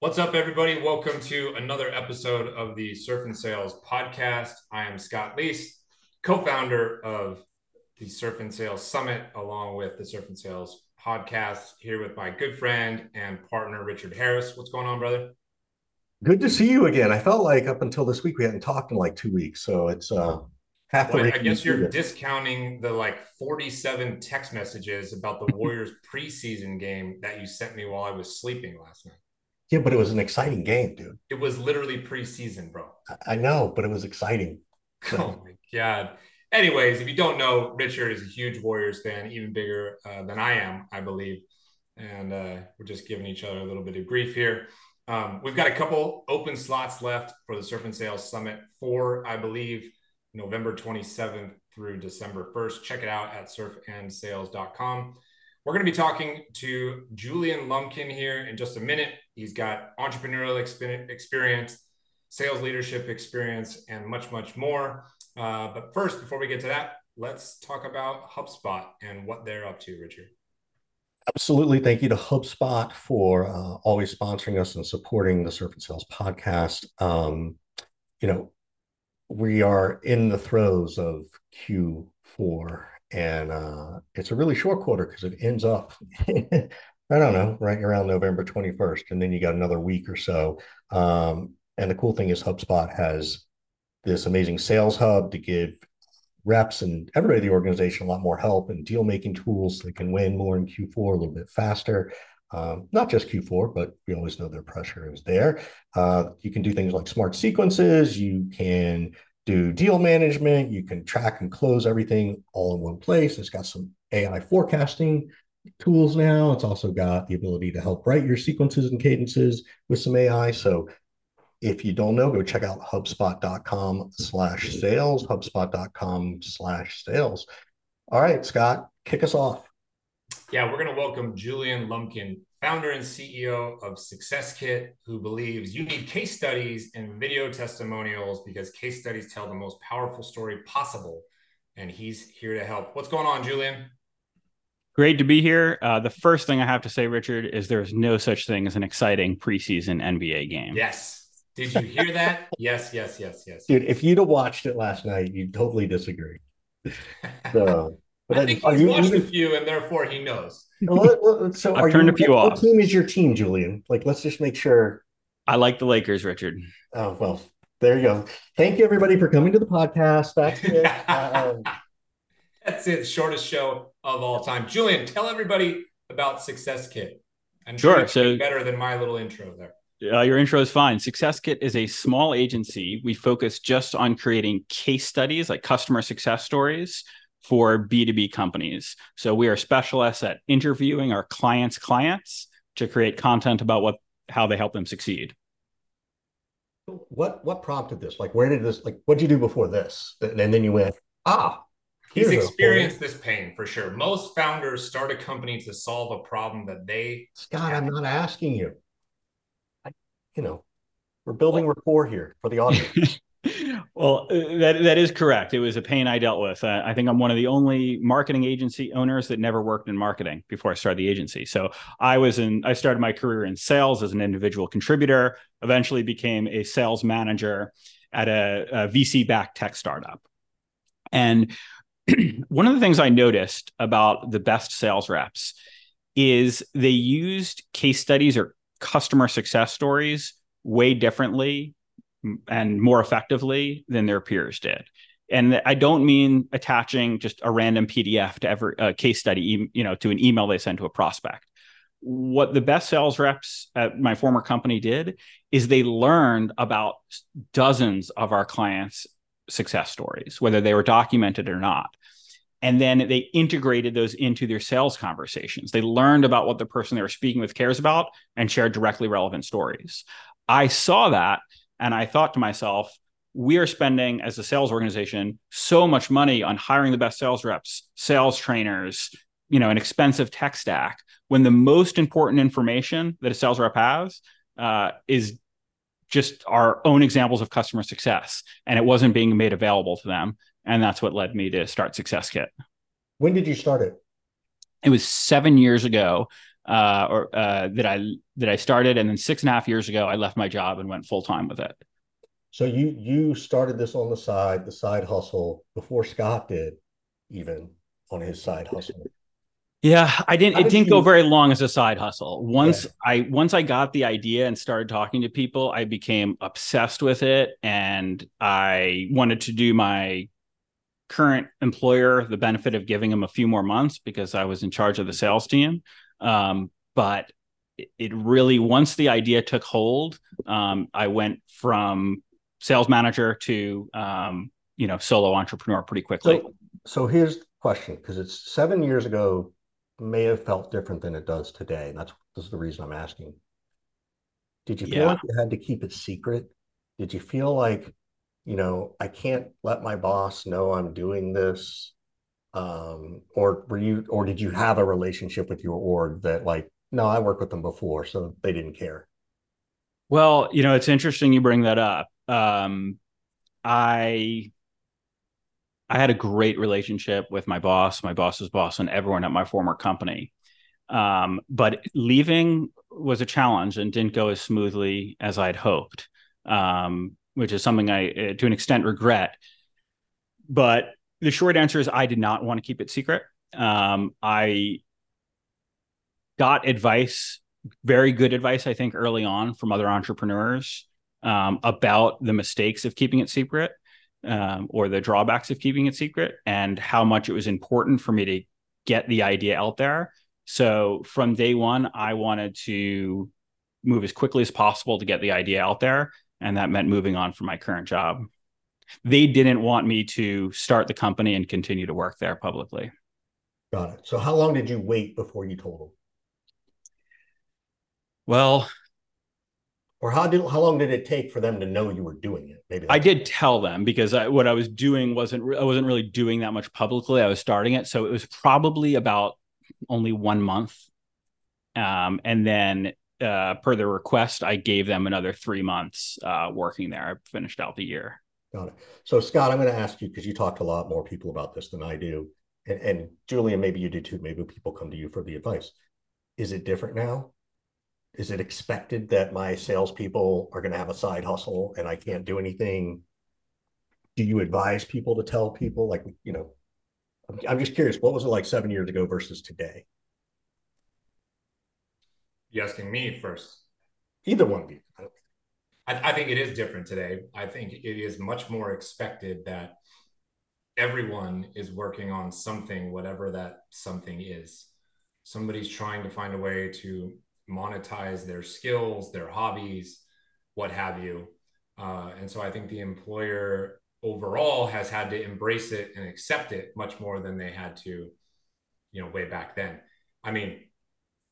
What's up, everybody? Welcome to another episode of the Surf and Sales podcast. I am Scott Leese, co founder of the Surf and Sales Summit, along with the Surf and Sales podcast, here with my good friend and partner, Richard Harris. What's going on, brother? Good to see you again. I felt like up until this week we hadn't talked in like two weeks, so it's uh half well, I guess you're discounting the like 47 text messages about the Warriors preseason game that you sent me while I was sleeping last night. Yeah, but it was an exciting game, dude. It was literally preseason, bro. I know, but it was exciting. Oh my god. Anyways, if you don't know, Richard is a huge Warriors fan, even bigger uh, than I am, I believe. And uh, we're just giving each other a little bit of grief here. Um, we've got a couple open slots left for the Surf and Sales Summit for, I believe, November 27th through December 1st. Check it out at surfandsales.com. We're going to be talking to Julian Lumpkin here in just a minute. He's got entrepreneurial experience, sales leadership experience, and much, much more. Uh, but first, before we get to that, let's talk about HubSpot and what they're up to, Richard. Absolutely. Thank you to HubSpot for uh, always sponsoring us and supporting the Surf and Sales podcast. Um, you know, we are in the throes of Q4, and uh, it's a really short quarter because it ends up, I don't know, right around November 21st, and then you got another week or so. Um, and the cool thing is, HubSpot has this amazing sales hub to give reps and everybody in the organization a lot more help and deal making tools so they can win more in Q4 a little bit faster. Um, not just Q4, but we always know their pressure is there. Uh, you can do things like smart sequences. You can do deal management. You can track and close everything all in one place. It's got some AI forecasting tools now. It's also got the ability to help write your sequences and cadences with some AI. So if you don't know, go check out HubSpot.com slash sales, HubSpot.com slash sales. All right, Scott, kick us off. Yeah, we're going to welcome Julian Lumpkin, founder and CEO of Success Kit, who believes you need case studies and video testimonials because case studies tell the most powerful story possible. And he's here to help. What's going on, Julian? Great to be here. Uh, the first thing I have to say, Richard, is there's no such thing as an exciting preseason NBA game. Yes. Did you hear that? yes, yes, yes, yes. Dude, if you'd have watched it last night, you'd totally disagree. So, but I think he's you, watched even, a few, and therefore he knows. So, I've turned you, a few what, off. What team is your team, Julian? Like, let's just make sure. I like the Lakers, Richard. Oh well, there you go. Thank you, everybody, for coming to the podcast. That's it. um, That's it. Shortest show of all time. Julian, tell everybody about Success Kit. I'm sure. So better than my little intro there. Uh, your intro is fine. Success Kit is a small agency. We focus just on creating case studies, like customer success stories for B2B companies. So we are specialists at interviewing our clients' clients to create content about what how they help them succeed. What what prompted this? Like, where did this? Like, what did you do before this? And then you went, ah. He's experienced this pain for sure. Most founders start a company to solve a problem that they. Scott, I'm not asking you you know, we're building rapport here for the audience. well, uh, that that is correct. It was a pain I dealt with. Uh, I think I'm one of the only marketing agency owners that never worked in marketing before I started the agency. So I was in. I started my career in sales as an individual contributor. Eventually, became a sales manager at a, a VC-backed tech startup. And one of the things I noticed about the best sales reps is they used case studies or customer success stories way differently and more effectively than their peers did. And I don't mean attaching just a random PDF to every uh, case study, you know, to an email they send to a prospect. What the best sales reps at my former company did is they learned about dozens of our clients' success stories, whether they were documented or not and then they integrated those into their sales conversations. They learned about what the person they were speaking with cares about and shared directly relevant stories. I saw that and I thought to myself, we are spending as a sales organization so much money on hiring the best sales reps, sales trainers, you know, an expensive tech stack when the most important information that a sales rep has uh, is just our own examples of customer success and it wasn't being made available to them and that's what led me to start Success Kit. When did you start it? It was seven years ago. Uh, or uh, that I that I started, and then six and a half years ago, I left my job and went full time with it. So you you started this on the side, the side hustle before Scott did, even on his side hustle. Yeah, I didn't. How it did didn't you... go very long as a side hustle. Once yeah. I once I got the idea and started talking to people, I became obsessed with it, and I wanted to do my current employer the benefit of giving him a few more months because I was in charge of the sales team. Um, but it really once the idea took hold, um, I went from sales manager to um, you know solo entrepreneur pretty quickly. So, so here's the question because it's seven years ago may have felt different than it does today. And that's this is the reason I'm asking. Did you feel yeah. like you had to keep it secret? Did you feel like, you know, I can't let my boss know I'm doing this? Um, or were you or did you have a relationship with your org that like, no, I worked with them before, so they didn't care? Well, you know, it's interesting you bring that up. Um, I I had a great relationship with my boss, my boss's boss, and everyone at my former company. Um, but leaving was a challenge and didn't go as smoothly as I'd hoped, um, which is something I, uh, to an extent, regret. But the short answer is I did not want to keep it secret. Um, I got advice, very good advice, I think, early on from other entrepreneurs um, about the mistakes of keeping it secret um, or the drawbacks of keeping it secret and how much it was important for me to get the idea out there. So from day one, I wanted to move as quickly as possible to get the idea out there. And that meant moving on from my current job. They didn't want me to start the company and continue to work there publicly. Got it. So how long did you wait before you told them? Well, or how did how long did it take for them to know you were doing it maybe i did tell them because I, what i was doing wasn't i wasn't really doing that much publicly i was starting it so it was probably about only one month um, and then uh, per the request i gave them another three months uh, working there i finished out the year got it so scott i'm going to ask you because you talk to a lot more people about this than i do and, and julian maybe you do too maybe people come to you for the advice is it different now is it expected that my salespeople are going to have a side hustle and I can't do anything? Do you advise people to tell people like, you know, I'm just curious, what was it like seven years ago versus today? You asking me first? Either one of you. I, I think it is different today. I think it is much more expected that everyone is working on something, whatever that something is. Somebody's trying to find a way to monetize their skills, their hobbies, what have you. Uh, and so I think the employer overall has had to embrace it and accept it much more than they had to, you know, way back then. I mean,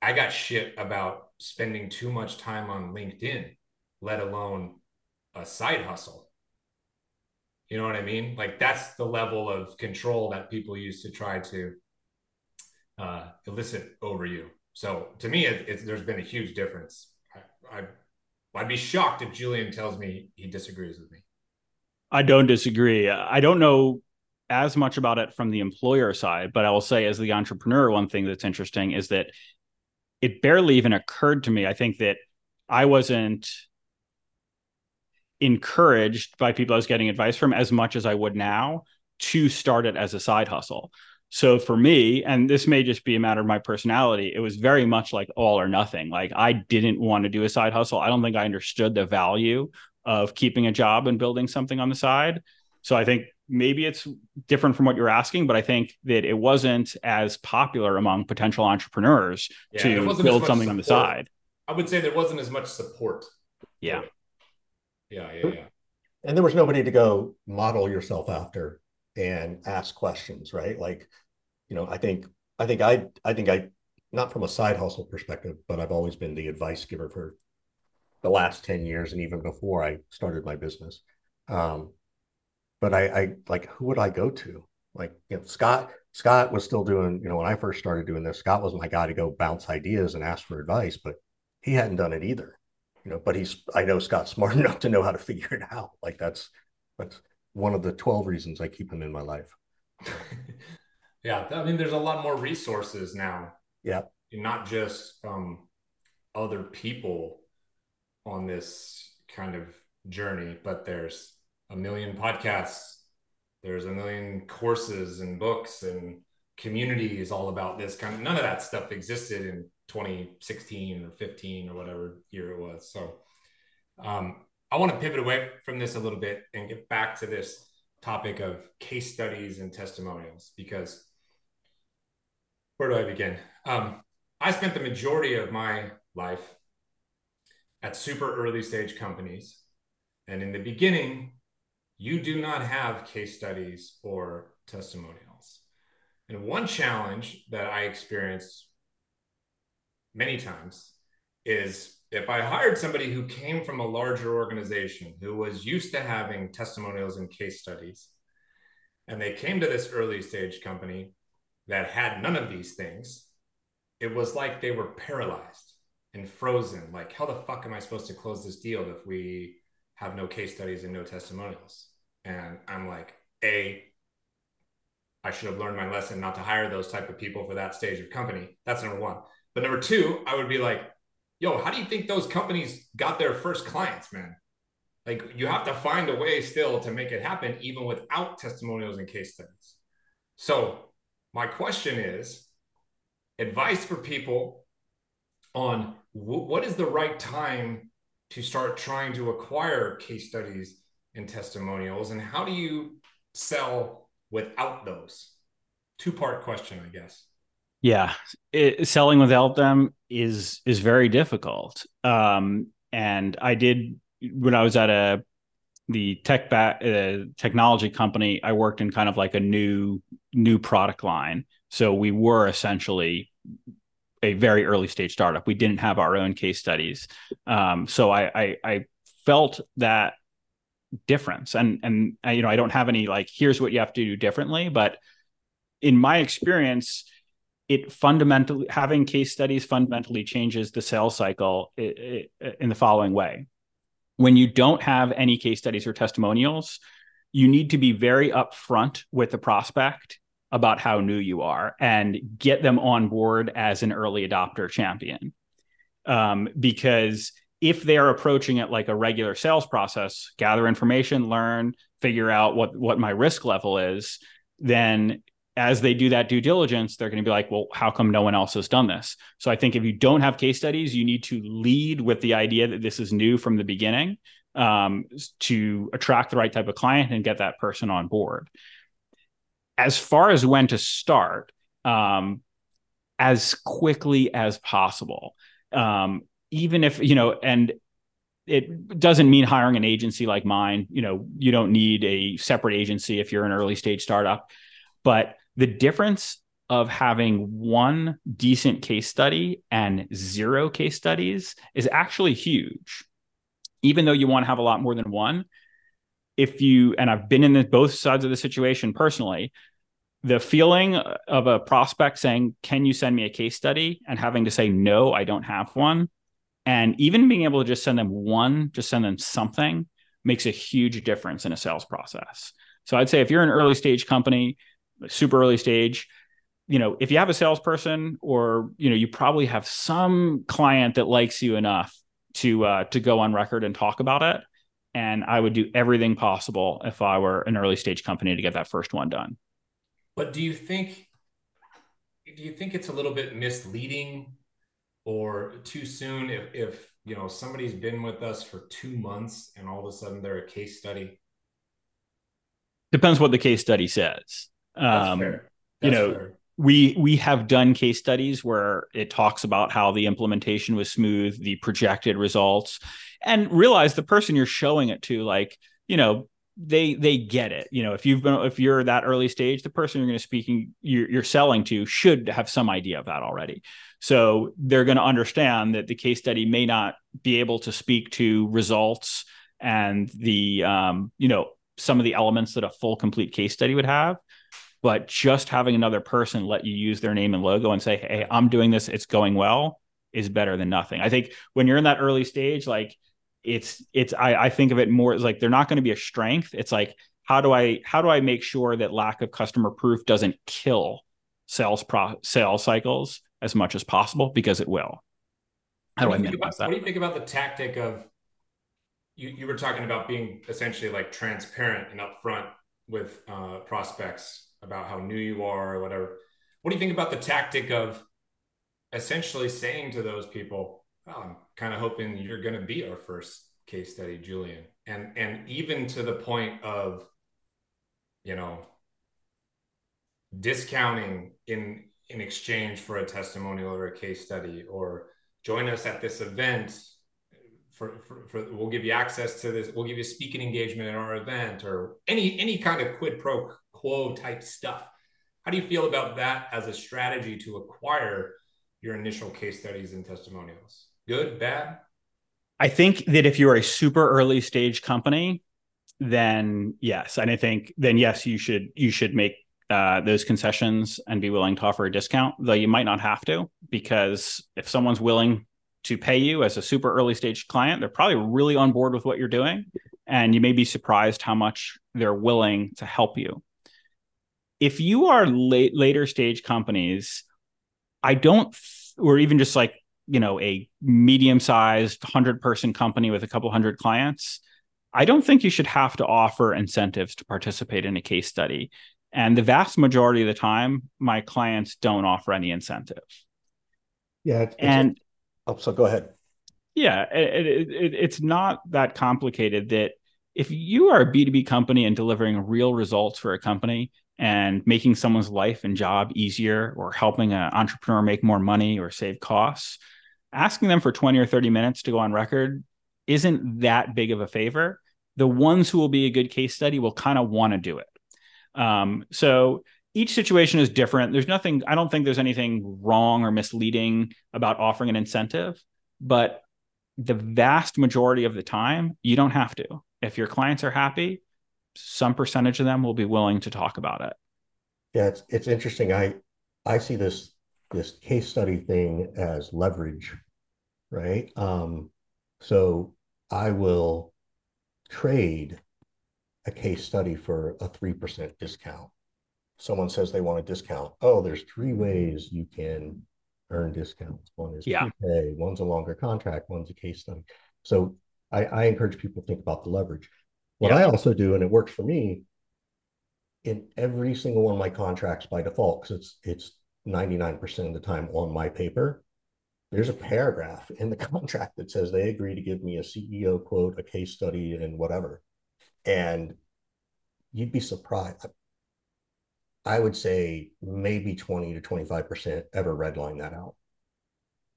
I got shit about spending too much time on LinkedIn, let alone a side hustle. You know what I mean? Like that's the level of control that people used to try to uh, elicit over you. So to me, it, it's, there's been a huge difference. I, I, I'd be shocked if Julian tells me he disagrees with me. I don't disagree. I don't know as much about it from the employer side, but I will say, as the entrepreneur, one thing that's interesting is that it barely even occurred to me. I think that I wasn't encouraged by people I was getting advice from as much as I would now to start it as a side hustle. So for me, and this may just be a matter of my personality, it was very much like all or nothing. Like I didn't want to do a side hustle. I don't think I understood the value of keeping a job and building something on the side. So I think maybe it's different from what you're asking, but I think that it wasn't as popular among potential entrepreneurs yeah, to build something support. on the side. I would say there wasn't as much support. Yeah. Yeah, yeah, yeah. And there was nobody to go model yourself after and ask questions, right? Like, you know, I think I think I I think I not from a side hustle perspective, but I've always been the advice giver for the last 10 years and even before I started my business. Um, but I, I like who would I go to? Like, you know, Scott, Scott was still doing, you know, when I first started doing this, Scott was my guy to go bounce ideas and ask for advice, but he hadn't done it either. You know, but he's I know Scott's smart enough to know how to figure it out. Like that's that's one of the 12 reasons I keep him in my life. yeah. I mean, there's a lot more resources now. Yeah. not just um, other people on this kind of journey, but there's a million podcasts, there's a million courses and books and communities all about this kind of none of that stuff existed in 2016 or 15 or whatever year it was. So um, I want to pivot away from this a little bit and get back to this topic of case studies and testimonials because where do I begin? Um, I spent the majority of my life at super early stage companies. And in the beginning, you do not have case studies or testimonials. And one challenge that I experienced many times is if I hired somebody who came from a larger organization who was used to having testimonials and case studies, and they came to this early stage company that had none of these things, it was like they were paralyzed and frozen. Like, how the fuck am I supposed to close this deal if we have no case studies and no testimonials? And I'm like, A, I should have learned my lesson not to hire those type of people for that stage of company. That's number one. But number two, I would be like, yo, how do you think those companies got their first clients, man? Like you have to find a way still to make it happen, even without testimonials and case studies. So my question is advice for people on w- what is the right time to start trying to acquire case studies and testimonials and how do you sell without those two part question i guess yeah it, selling without them is is very difficult. Um and i did when i was at a the tech back uh, technology company i worked in kind of like a new new product line. So we were essentially a very early stage startup. We didn't have our own case studies. Um, so I, I i felt that difference. And and you know i don't have any like here's what you have to do differently. But in my experience it fundamentally having case studies fundamentally changes the sales cycle in the following way. When you don't have any case studies or testimonials you need to be very upfront with the prospect about how new you are and get them on board as an early adopter champion. Um, because if they're approaching it like a regular sales process, gather information, learn, figure out what what my risk level is, then as they do that due diligence, they're going to be like, well, how come no one else has done this? So I think if you don't have case studies, you need to lead with the idea that this is new from the beginning um, to attract the right type of client and get that person on board. As far as when to start, um, as quickly as possible. Um, even if you know and it doesn't mean hiring an agency like mine you know you don't need a separate agency if you're an early stage startup but the difference of having one decent case study and zero case studies is actually huge. Even though you want to have a lot more than one if you and i've been in the, both sides of the situation personally the feeling of a prospect saying can you send me a case study? and having to say no i don't have one. And even being able to just send them one, just send them something makes a huge difference in a sales process. So I'd say if you're an early stage company, super early stage, you know, if you have a salesperson or, you know, you probably have some client that likes you enough to uh, to go on record and talk about it. And I would do everything possible if I were an early stage company to get that first one done. But do you think do you think it's a little bit misleading or too soon if, if you know somebody's been with us for two months and all of a sudden they're a case study depends what the case study says um, you know fair. we we have done case studies where it talks about how the implementation was smooth the projected results and realize the person you're showing it to like you know they they get it. You know if you've been if you're that early stage the person you're going to speaking you're, you're selling to should have some idea of that already. So they're going to understand that the case study may not be able to speak to results and the um, you know some of the elements that a full complete case study would have but just having another person let you use their name and logo and say hey i'm doing this it's going well is better than nothing i think when you're in that early stage like it's it's I, I think of it more as like they're not going to be a strength. It's like how do I how do I make sure that lack of customer proof doesn't kill sales pro sales cycles as much as possible because it will. How do I minimize about, that? What do you think about the tactic of you, you were talking about being essentially like transparent and upfront with uh, prospects about how new you are or whatever. What do you think about the tactic of essentially saying to those people, well, I'm kind of hoping you're going to be our first case study, Julian. And and even to the point of, you know, discounting in in exchange for a testimonial or a case study or join us at this event for, for, for, we'll give you access to this we'll give you speaking engagement at our event or any any kind of quid pro quo type stuff how do you feel about that as a strategy to acquire your initial case studies and testimonials good bad i think that if you're a super early stage company then yes and i think then yes you should you should make uh, those concessions and be willing to offer a discount, though you might not have to, because if someone's willing to pay you as a super early stage client, they're probably really on board with what you're doing. And you may be surprised how much they're willing to help you. If you are late, later stage companies, I don't, or even just like, you know, a medium sized 100 person company with a couple hundred clients, I don't think you should have to offer incentives to participate in a case study and the vast majority of the time, my clients don't offer any incentive. Yeah. It's, and oh, so go ahead. Yeah, it, it, it's not that complicated. That if you are a B2B company and delivering real results for a company and making someone's life and job easier or helping an entrepreneur make more money or save costs, asking them for 20 or 30 minutes to go on record isn't that big of a favor. The ones who will be a good case study will kind of want to do it. Um, so each situation is different. There's nothing, I don't think there's anything wrong or misleading about offering an incentive, but the vast majority of the time, you don't have to. If your clients are happy, some percentage of them will be willing to talk about it. Yeah, it's it's interesting. I I see this this case study thing as leverage, right? Um, so I will trade a case study for a 3% discount. Someone says they want a discount. Oh, there's three ways you can earn discounts. One is yeah. prepay, one's a longer contract, one's a case study. So I, I encourage people to think about the leverage. What yeah. I also do, and it works for me, in every single one of my contracts by default, because it's it's 99% of the time on my paper, there's a paragraph in the contract that says they agree to give me a CEO quote, a case study, and whatever and you'd be surprised. I would say maybe 20 to 25% ever redline that out.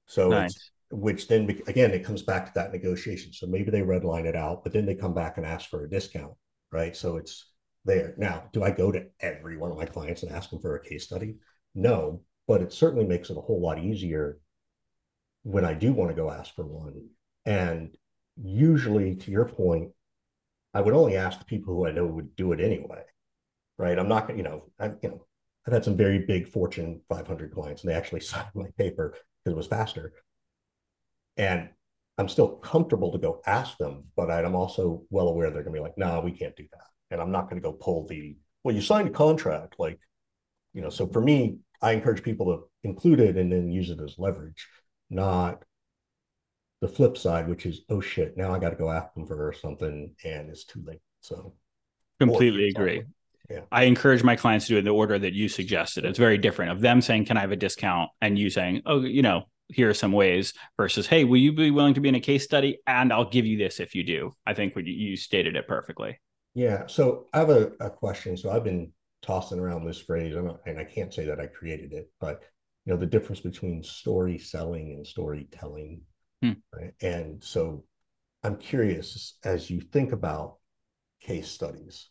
So nice. Which then again it comes back to that negotiation. So maybe they redline it out, but then they come back and ask for a discount, right? So it's there. Now, do I go to every one of my clients and ask them for a case study? No, but it certainly makes it a whole lot easier when I do want to go ask for one. And usually, to your point, I would only ask the people who I know would do it anyway, right? I'm not going, you know, I, you know, I've had some very big Fortune 500 clients, and they actually signed my paper because it was faster. And I'm still comfortable to go ask them, but I'm also well aware they're going to be like, "No, nah, we can't do that," and I'm not going to go pull the. Well, you signed a contract, like, you know. So for me, I encourage people to include it and then use it as leverage, not the flip side, which is, oh shit, now I got to go after them for something and it's too late. So completely agree. Yeah. I encourage my clients to do it in the order that you suggested. It's very different of them saying, Can I have a discount? And you saying, Oh, you know, here are some ways versus, Hey, will you be willing to be in a case study? And I'll give you this if you do. I think you stated it perfectly. Yeah. So I have a, a question. So I've been tossing around this phrase, and I can't say that I created it, but you know, the difference between story selling and storytelling. Hmm. Right? And so I'm curious as you think about case studies,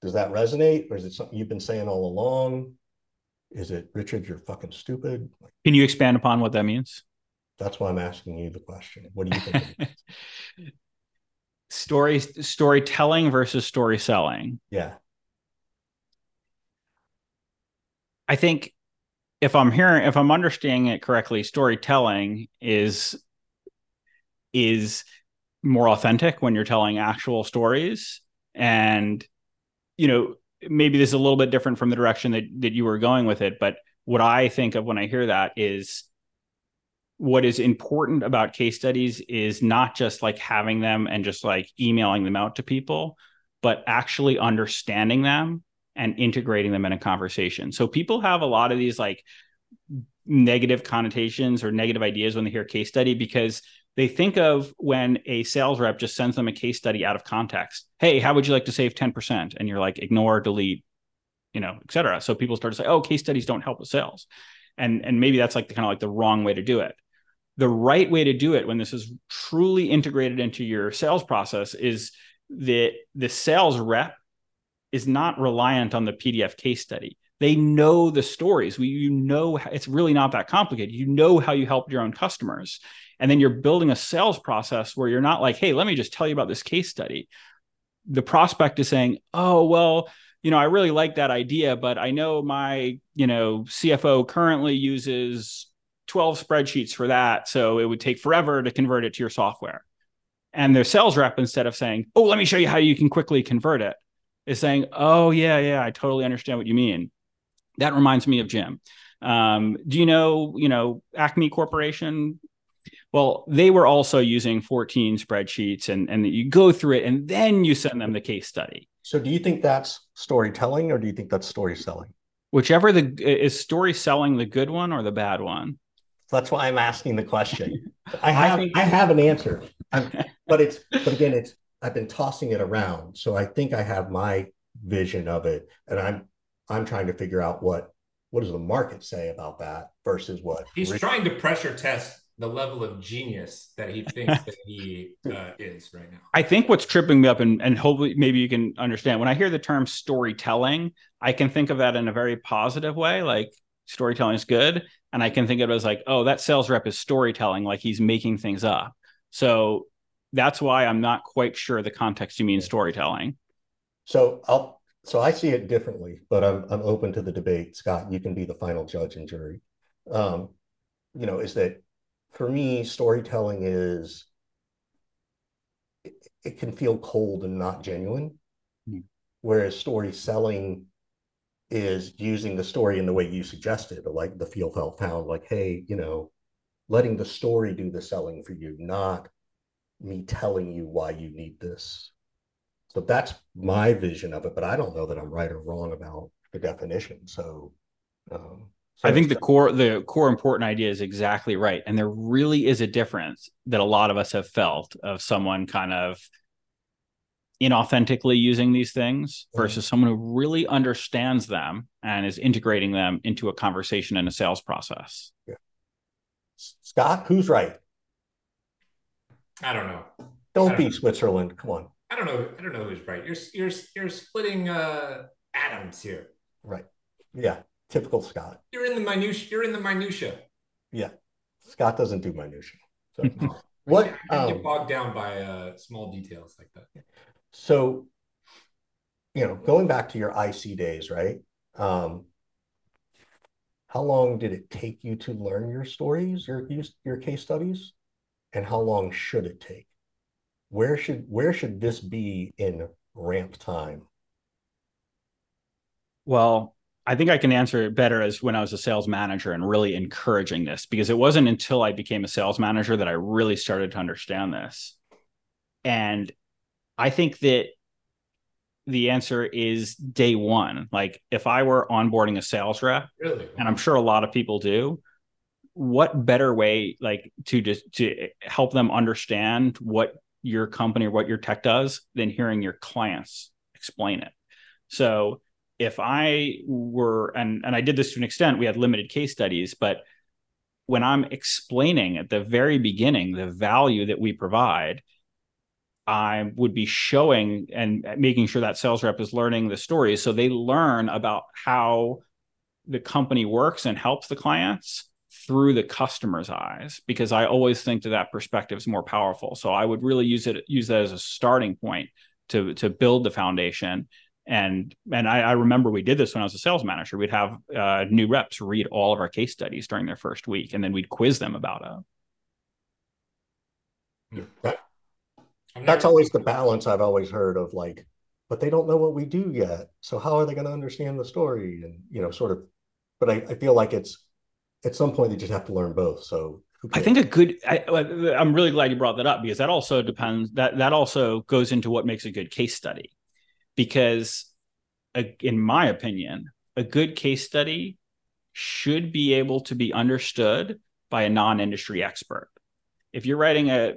does that resonate or is it something you've been saying all along? Is it Richard, you're fucking stupid? Can you expand upon what that means? That's why I'm asking you the question. What do you think? story storytelling versus story selling. Yeah. I think if I'm hearing, if I'm understanding it correctly, storytelling is is more authentic when you're telling actual stories, and you know maybe this is a little bit different from the direction that that you were going with it, but what I think of when I hear that is what is important about case studies is not just like having them and just like emailing them out to people, but actually understanding them and integrating them in a conversation. So people have a lot of these like negative connotations or negative ideas when they hear case study because they think of when a sales rep just sends them a case study out of context. Hey, how would you like to save 10%? And you're like, ignore, delete, you know, et cetera. So people start to say, oh, case studies don't help with sales. And, and maybe that's like the kind of like the wrong way to do it. The right way to do it when this is truly integrated into your sales process is that the sales rep is not reliant on the PDF case study. They know the stories. We, you know, it's really not that complicated. You know how you helped your own customers. And then you're building a sales process where you're not like, hey, let me just tell you about this case study. The prospect is saying, oh, well, you know, I really like that idea, but I know my, you know, CFO currently uses 12 spreadsheets for that. So it would take forever to convert it to your software. And their sales rep, instead of saying, oh, let me show you how you can quickly convert it, is saying, oh, yeah, yeah, I totally understand what you mean. That reminds me of Jim. Um, do you know, you know, Acme Corporation well, they were also using 14 spreadsheets and, and you go through it and then you send them the case study. So do you think that's storytelling or do you think that's story selling? Whichever the is story selling the good one or the bad one. That's why I'm asking the question. I have I, think, I have an answer. I'm, but it's but again it's I've been tossing it around. So I think I have my vision of it and I'm I'm trying to figure out what what does the market say about that versus what he's trying to pressure test the level of genius that he thinks that he uh, is right now. I think what's tripping me up, and, and hopefully maybe you can understand when I hear the term storytelling, I can think of that in a very positive way, like storytelling is good, and I can think of it as like, oh, that sales rep is storytelling, like he's making things up. So that's why I'm not quite sure the context you mean storytelling. So I'll so I see it differently, but I'm I'm open to the debate. Scott, you can be the final judge and jury. Um, you know, is that for me, storytelling is it, it can feel cold and not genuine. Mm. Whereas story selling is using the story in the way you suggested, like the feel felt found, like, hey, you know, letting the story do the selling for you, not me telling you why you need this. So that's my vision of it, but I don't know that I'm right or wrong about the definition. So um, I think the core the core important idea is exactly right. And there really is a difference that a lot of us have felt of someone kind of inauthentically using these things mm-hmm. versus someone who really understands them and is integrating them into a conversation and a sales process. Yeah. Scott, who's right? I don't know. Don't, don't be know. Switzerland. Come on. I don't know. I don't know who's right. You're you're you're splitting uh atoms here. Right. Yeah. Typical Scott. You're in the minutia. You're in the minutia. Yeah, Scott doesn't do minutia. So what? I, I get um, bogged down by uh, small details like that. So, you know, going back to your IC days, right? Um, how long did it take you to learn your stories, your your case studies, and how long should it take? Where should where should this be in ramp time? Well, I think I can answer it better as when I was a sales manager and really encouraging this because it wasn't until I became a sales manager that I really started to understand this. And I think that the answer is day one. Like if I were onboarding a sales rep, really? and I'm sure a lot of people do, what better way like to just to help them understand what your company or what your tech does than hearing your clients explain it. So if I were, and, and I did this to an extent, we had limited case studies, but when I'm explaining at the very beginning the value that we provide, I would be showing and making sure that sales rep is learning the stories. So they learn about how the company works and helps the clients through the customer's eyes because I always think that that perspective is more powerful. So I would really use it use that as a starting point to to build the foundation and and I, I, remember we did this when I was a sales manager. We'd have uh, new reps read all of our case studies during their first week, and then we'd quiz them about it. That, that's always the balance I've always heard of like, but they don't know what we do yet. So how are they going to understand the story? And you know, sort of. but I, I feel like it's at some point they just have to learn both. So I think a good. I, am really glad you brought that up because that also depends. That that also goes into what makes a good case study, because, in my opinion, a good case study should be able to be understood by a non-industry expert. If you're writing a,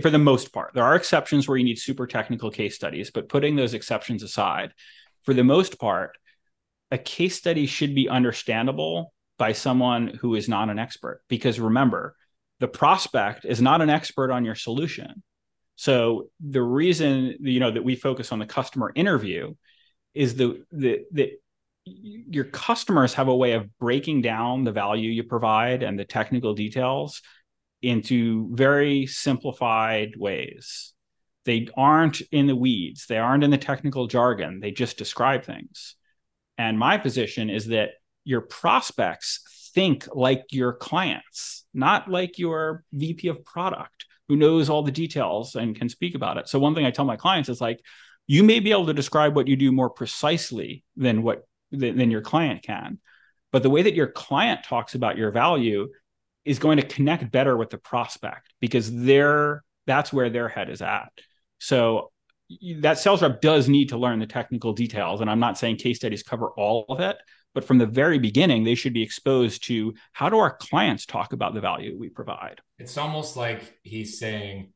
for the most part, there are exceptions where you need super technical case studies, but putting those exceptions aside, for the most part, a case study should be understandable by someone who is not an expert. Because remember, the prospect is not an expert on your solution. So the reason you know that we focus on the customer interview is the the your customers have a way of breaking down the value you provide and the technical details into very simplified ways. They aren't in the weeds, they aren't in the technical jargon, they just describe things. And my position is that your prospects think like your clients, not like your VP of product who knows all the details and can speak about it. So one thing I tell my clients is like, you may be able to describe what you do more precisely than what than, than your client can, but the way that your client talks about your value is going to connect better with the prospect because they're that's where their head is at. So that sales rep does need to learn the technical details. And I'm not saying case studies cover all of it, but from the very beginning, they should be exposed to how do our clients talk about the value we provide. It's almost like he's saying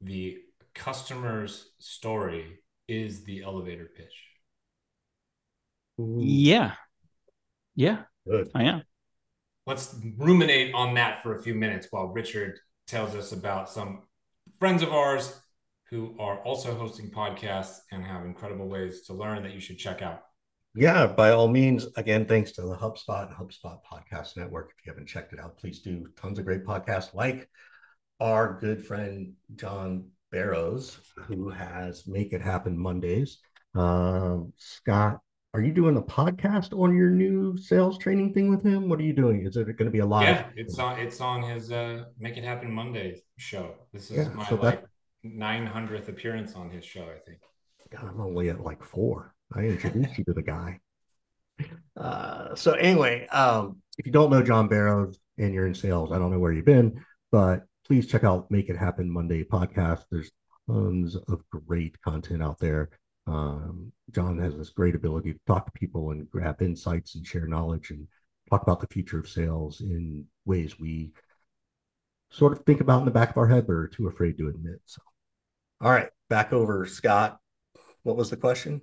the customer's story is the elevator pitch. Yeah. Yeah. Good. I am. Let's ruminate on that for a few minutes while Richard tells us about some friends of ours who are also hosting podcasts and have incredible ways to learn that you should check out. Yeah, by all means. Again, thanks to the HubSpot and HubSpot Podcast Network. If you haven't checked it out, please do. Tons of great podcasts like our good friend John Barrows, who has Make It Happen Mondays. Um, Scott, are you doing a podcast on your new sales training thing with him? What are you doing? Is it going to be a live? Yeah, it's on. It's on his uh, Make It Happen Monday show. This is yeah, my so like that, 900th appearance on his show, I think. God, I'm only at like four. I introduced you to the guy. Uh, so anyway, um, if you don't know John Barrows and you're in sales, I don't know where you've been, but please check out Make It Happen Monday podcast. There's tons of great content out there. Um, John has this great ability to talk to people and grab insights and share knowledge and talk about the future of sales in ways we sort of think about in the back of our head, but are too afraid to admit. So, all right, back over, Scott. What was the question?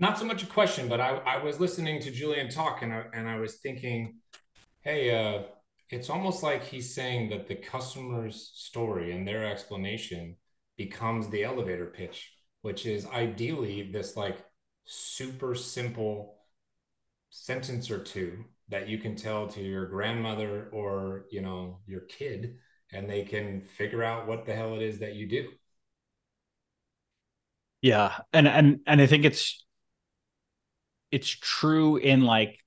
Not so much a question, but I, I was listening to Julian talk and I, and I was thinking, hey, uh, it's almost like he's saying that the customer's story and their explanation becomes the elevator pitch, which is ideally this like super simple sentence or two that you can tell to your grandmother or you know your kid and they can figure out what the hell it is that you do yeah and and and i think it's it's true in like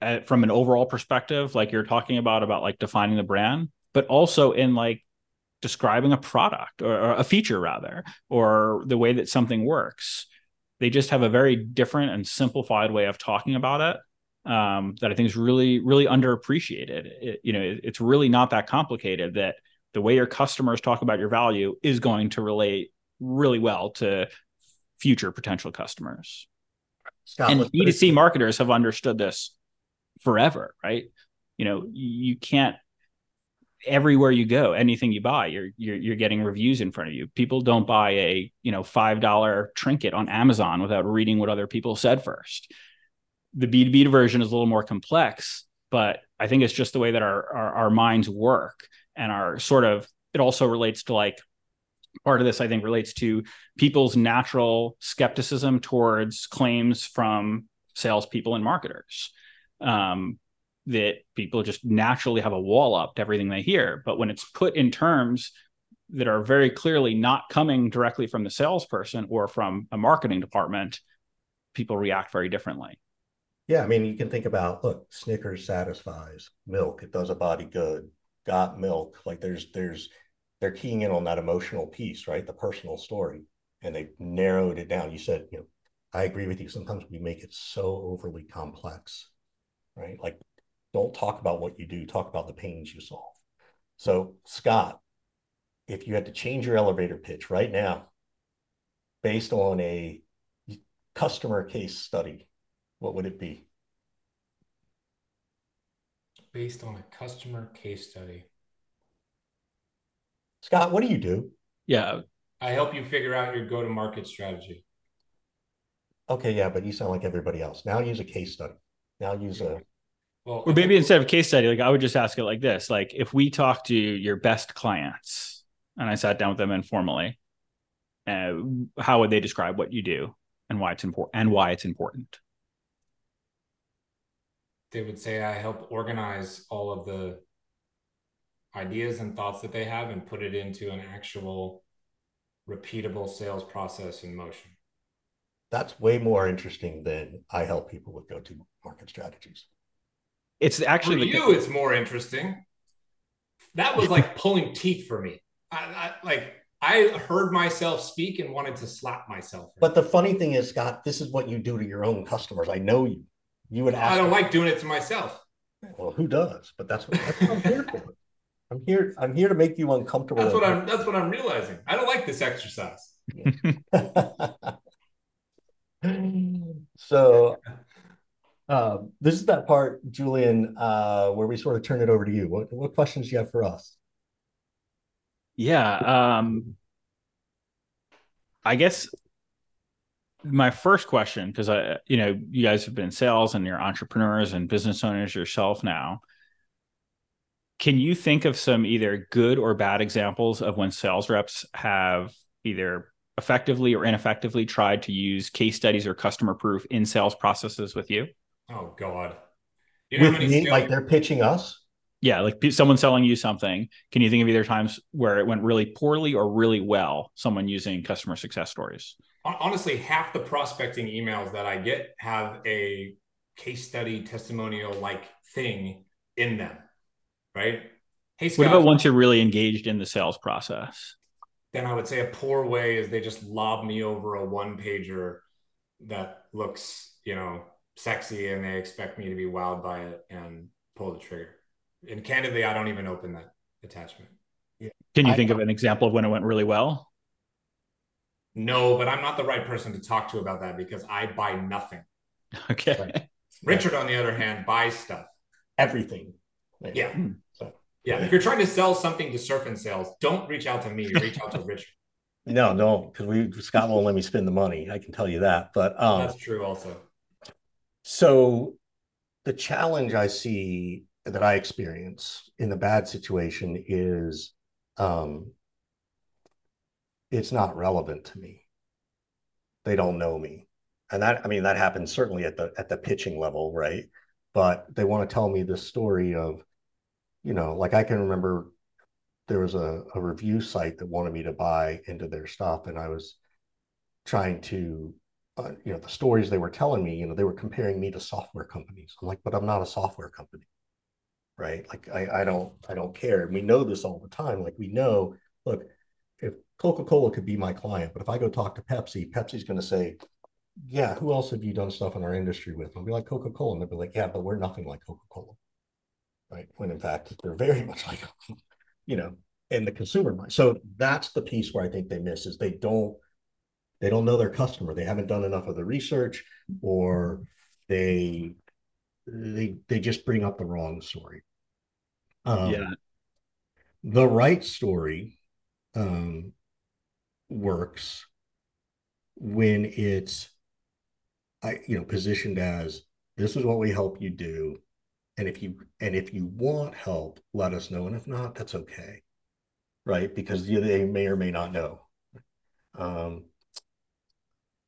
uh, from an overall perspective like you're talking about about like defining the brand but also in like describing a product or, or a feature rather or the way that something works they just have a very different and simplified way of talking about it um, that I think is really, really underappreciated. It, you know, it, it's really not that complicated. That the way your customers talk about your value is going to relate really well to future potential customers. Scott, and B2C marketers have understood this forever, right? You know, you can't everywhere you go, anything you buy, you're you're you're getting reviews in front of you. People don't buy a, you know, $5 trinket on Amazon without reading what other people said first the B2B version is a little more complex, but I think it's just the way that our, our, our minds work and our sort of it also relates to like part of this I think relates to people's natural skepticism towards claims from salespeople and marketers. Um, that people just naturally have a wall up to everything they hear. But when it's put in terms that are very clearly not coming directly from the salesperson or from a marketing department, people react very differently. Yeah, I mean, you can think about look, Snickers satisfies milk. It does a body good. Got milk. Like there's there's they're keying in on that emotional piece, right? The personal story, and they narrowed it down. You said, you know, I agree with you. Sometimes we make it so overly complex right? Like, don't talk about what you do, talk about the pains you solve. So, Scott, if you had to change your elevator pitch right now based on a customer case study, what would it be? Based on a customer case study. Scott, what do you do? Yeah. I help you figure out your go to market strategy. Okay, yeah, but you sound like everybody else. Now use a case study. Now use a well, or maybe instead of case study, like I would just ask it like this: like if we talk to your best clients, and I sat down with them informally, uh, how would they describe what you do and why it's important and why it's important? They would say I help organize all of the ideas and thoughts that they have and put it into an actual repeatable sales process in motion. That's way more interesting than I help people with go to market strategies. It's actually for you, it's more interesting. That was like pulling teeth for me. I, I, like I heard myself speak and wanted to slap myself. But the funny thing is, Scott, this is what you do to your own customers. I know you. You would ask. I don't them. like doing it to myself. Well, who does? But that's what, that's what I'm here for. I'm here. I'm here to make you uncomfortable. That's what I'm. That's what I'm realizing. I don't like this exercise. so, uh, this is that part, Julian, uh, where we sort of turn it over to you. What what questions do you have for us? Yeah. Um, I guess my first question, because I, you know, you guys have been sales and you're entrepreneurs and business owners yourself now. Can you think of some either good or bad examples of when sales reps have either effectively or ineffectively tried to use case studies or customer proof in sales processes with you? Oh God. You know with me, like they're pitching us? yeah, like someone selling you something. Can you think of either times where it went really poorly or really well? Someone using customer success stories. Honestly, half the prospecting emails that I get have a case study testimonial like thing in them, right? Hey, Scott, what about once you're really engaged in the sales process? Then I would say a poor way is they just lob me over a one pager that looks, you know, sexy and they expect me to be wowed by it and pull the trigger and candidly, I don't even open that attachment. Yeah. Can you I, think of an example of when it went really well? No, but I'm not the right person to talk to about that because I buy nothing. Okay. Right. Richard, on the other hand, buys stuff. Everything. Yeah. Hmm. So, yeah. If you're trying to sell something to surf and sales, don't reach out to me. Reach out to Richard. No, no, because we Scott won't let me spend the money. I can tell you that. But um, that's true also. So the challenge I see that I experience in the bad situation is um, it's not relevant to me. They don't know me. And that I mean that happens certainly at the at the pitching level, right? But they want to tell me this story of, you know, like I can remember there was a, a review site that wanted me to buy into their stuff, and I was trying to uh, you know the stories they were telling me you know they were comparing me to software companies i'm like but i'm not a software company right? Like I, I don't I don't care. And we know this all the time. Like we know, look, if Coca-Cola could be my client, but if I go talk to Pepsi, Pepsi's going to say, yeah, who else have you done stuff in our industry with? I'll be like Coca-Cola. And they'll be like, yeah, but we're nothing like Coca-Cola. Right. When in fact, they're very much like, you know, in the consumer mind. So that's the piece where I think they miss is they don't they don't know their customer. They haven't done enough of the research or they they they just bring up the wrong story. Um, yeah. The right story um, works when it's, I you know, positioned as this is what we help you do, and if you and if you want help, let us know, and if not, that's okay, right? Because they may or may not know. Um,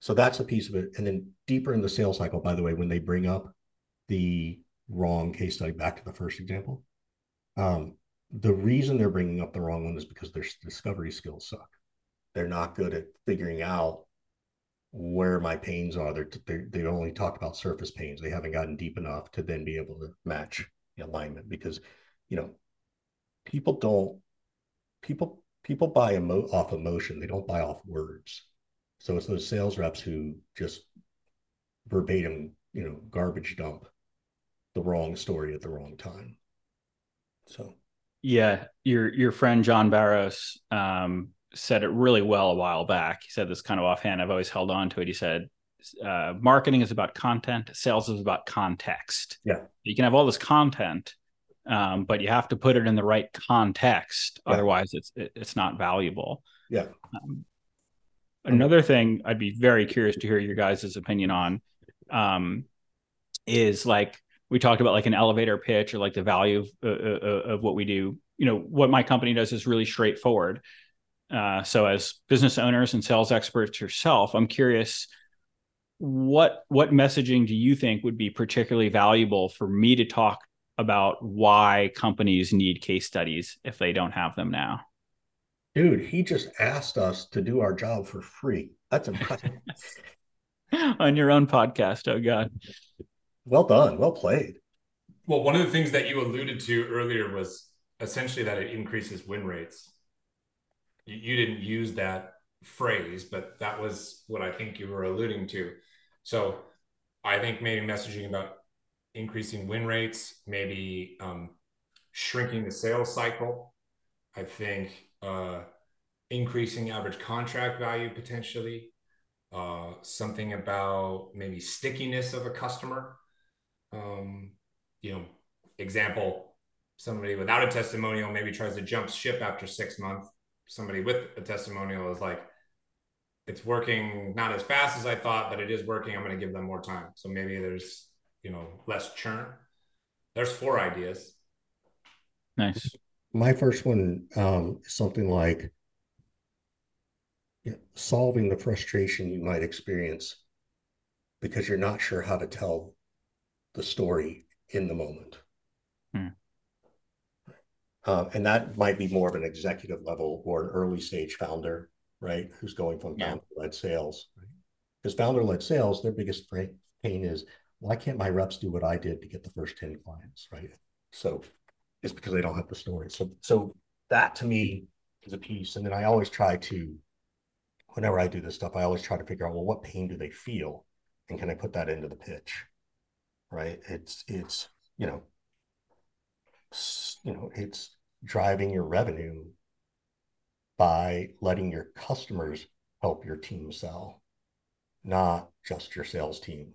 so that's a piece of it. And then deeper in the sales cycle, by the way, when they bring up the wrong case study, back to the first example, um, the reason they're bringing up the wrong one is because their discovery skills suck. They're not good at figuring out where my pains are. They're, they're, they only talk about surface pains. They haven't gotten deep enough to then be able to match the alignment because, you know, people don't, people, people buy emo- off emotion. They don't buy off words. So it's those sales reps who just verbatim, you know, garbage dump the wrong story at the wrong time. So yeah, your your friend John Barrows um, said it really well a while back. He said this kind of offhand. I've always held on to it. He said, uh, "Marketing is about content. Sales is about context. Yeah, you can have all this content, um, but you have to put it in the right context. Yeah. Otherwise, it's it, it's not valuable. Yeah. Um, another thing I'd be very curious to hear your guys' opinion on um, is like we talked about like an elevator pitch or like the value of, uh, uh, of what we do. You know, what my company does is really straightforward. Uh, so, as business owners and sales experts yourself, I'm curious what what messaging do you think would be particularly valuable for me to talk about why companies need case studies if they don't have them now? Dude, he just asked us to do our job for free. That's impressive. On your own podcast. Oh, God. Well done. Well played. Well, one of the things that you alluded to earlier was essentially that it increases win rates. You, you didn't use that phrase, but that was what I think you were alluding to. So I think maybe messaging about increasing win rates, maybe um, shrinking the sales cycle. I think uh, increasing average contract value potentially. Uh, something about maybe stickiness of a customer. Um, you know, example, somebody without a testimonial maybe tries to jump ship after six months. Somebody with a testimonial is like, it's working not as fast as I thought, but it is working. I'm going to give them more time. So maybe there's you know less churn. There's four ideas. Nice. My first one um, is something like you know, solving the frustration you might experience because you're not sure how to tell the story in the moment. Hmm. Uh, and that might be more of an executive level or an early stage founder, right? Who's going from yeah. founder led sales. Because founder led sales, their biggest pain is why can't my reps do what I did to get the first 10 clients, right? So it's because they don't have the story. So so that to me is a piece. And then I always try to, whenever I do this stuff, I always try to figure out, well, what pain do they feel? And can I put that into the pitch? Right. It's it's, you know, you know, it's driving your revenue by letting your customers help your team sell, not just your sales team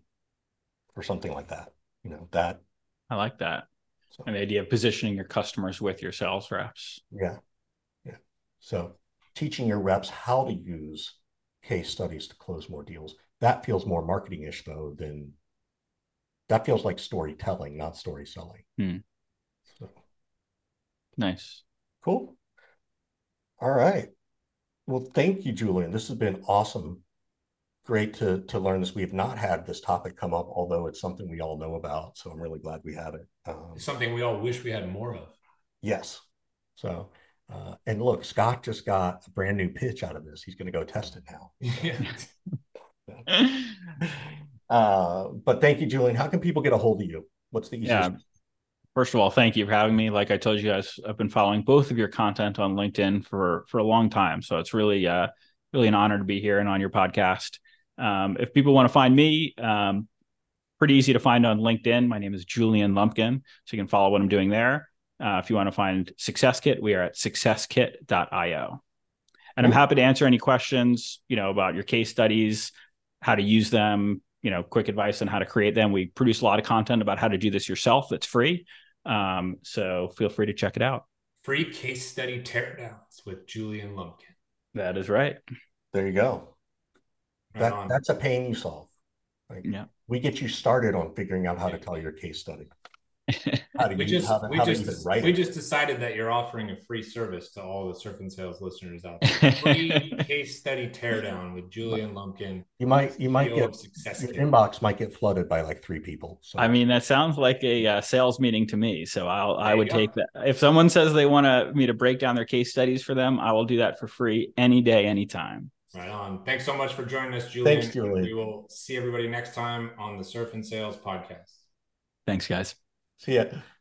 or something like that. You know, that I like that. So, and the idea of positioning your customers with your sales reps. Yeah. Yeah. So teaching your reps how to use case studies to close more deals. That feels more marketing-ish though than that feels like storytelling, not story selling. Hmm. So nice. Cool. All right. Well, thank you, Julian. This has been awesome great to to learn this. We have not had this topic come up, although it's something we all know about. So I'm really glad we have it. Um, something we all wish we had more of. Yes. So, uh, and look, Scott just got a brand new pitch out of this. He's going to go test it now. Yeah. uh, but thank you, Julian. How can people get a hold of you? What's the easiest? Yeah. First of all, thank you for having me. Like I told you guys, I've been following both of your content on LinkedIn for for a long time, so it's really uh, really an honor to be here and on your podcast. Um, if people want to find me, um, pretty easy to find on LinkedIn. My name is Julian Lumpkin, so you can follow what I'm doing there. Uh, if you want to find Success Kit, we are at successkit.io. And I'm happy to answer any questions, you know, about your case studies, how to use them, you know, quick advice on how to create them. We produce a lot of content about how to do this yourself that's free. Um, so feel free to check it out. Free case study teardowns with Julian Lumpkin. That is right. There you go that that's a pain you solve. Like, yeah, we get you started on figuring out how to tell your case study. How we just how we how just we just decided that you're offering a free service to all the surf and sales listeners out there. Free case study teardown with Julian Lumpkin. You might you might get your inbox might get flooded by like three people. So. I mean that sounds like a uh, sales meeting to me. So I'll there I would take that. If someone says they want to me to break down their case studies for them, I will do that for free any day, anytime. Right on. Thanks so much for joining us, Julian. Thanks, Julian. We will see everybody next time on the Surf and Sales podcast. Thanks, guys. See ya.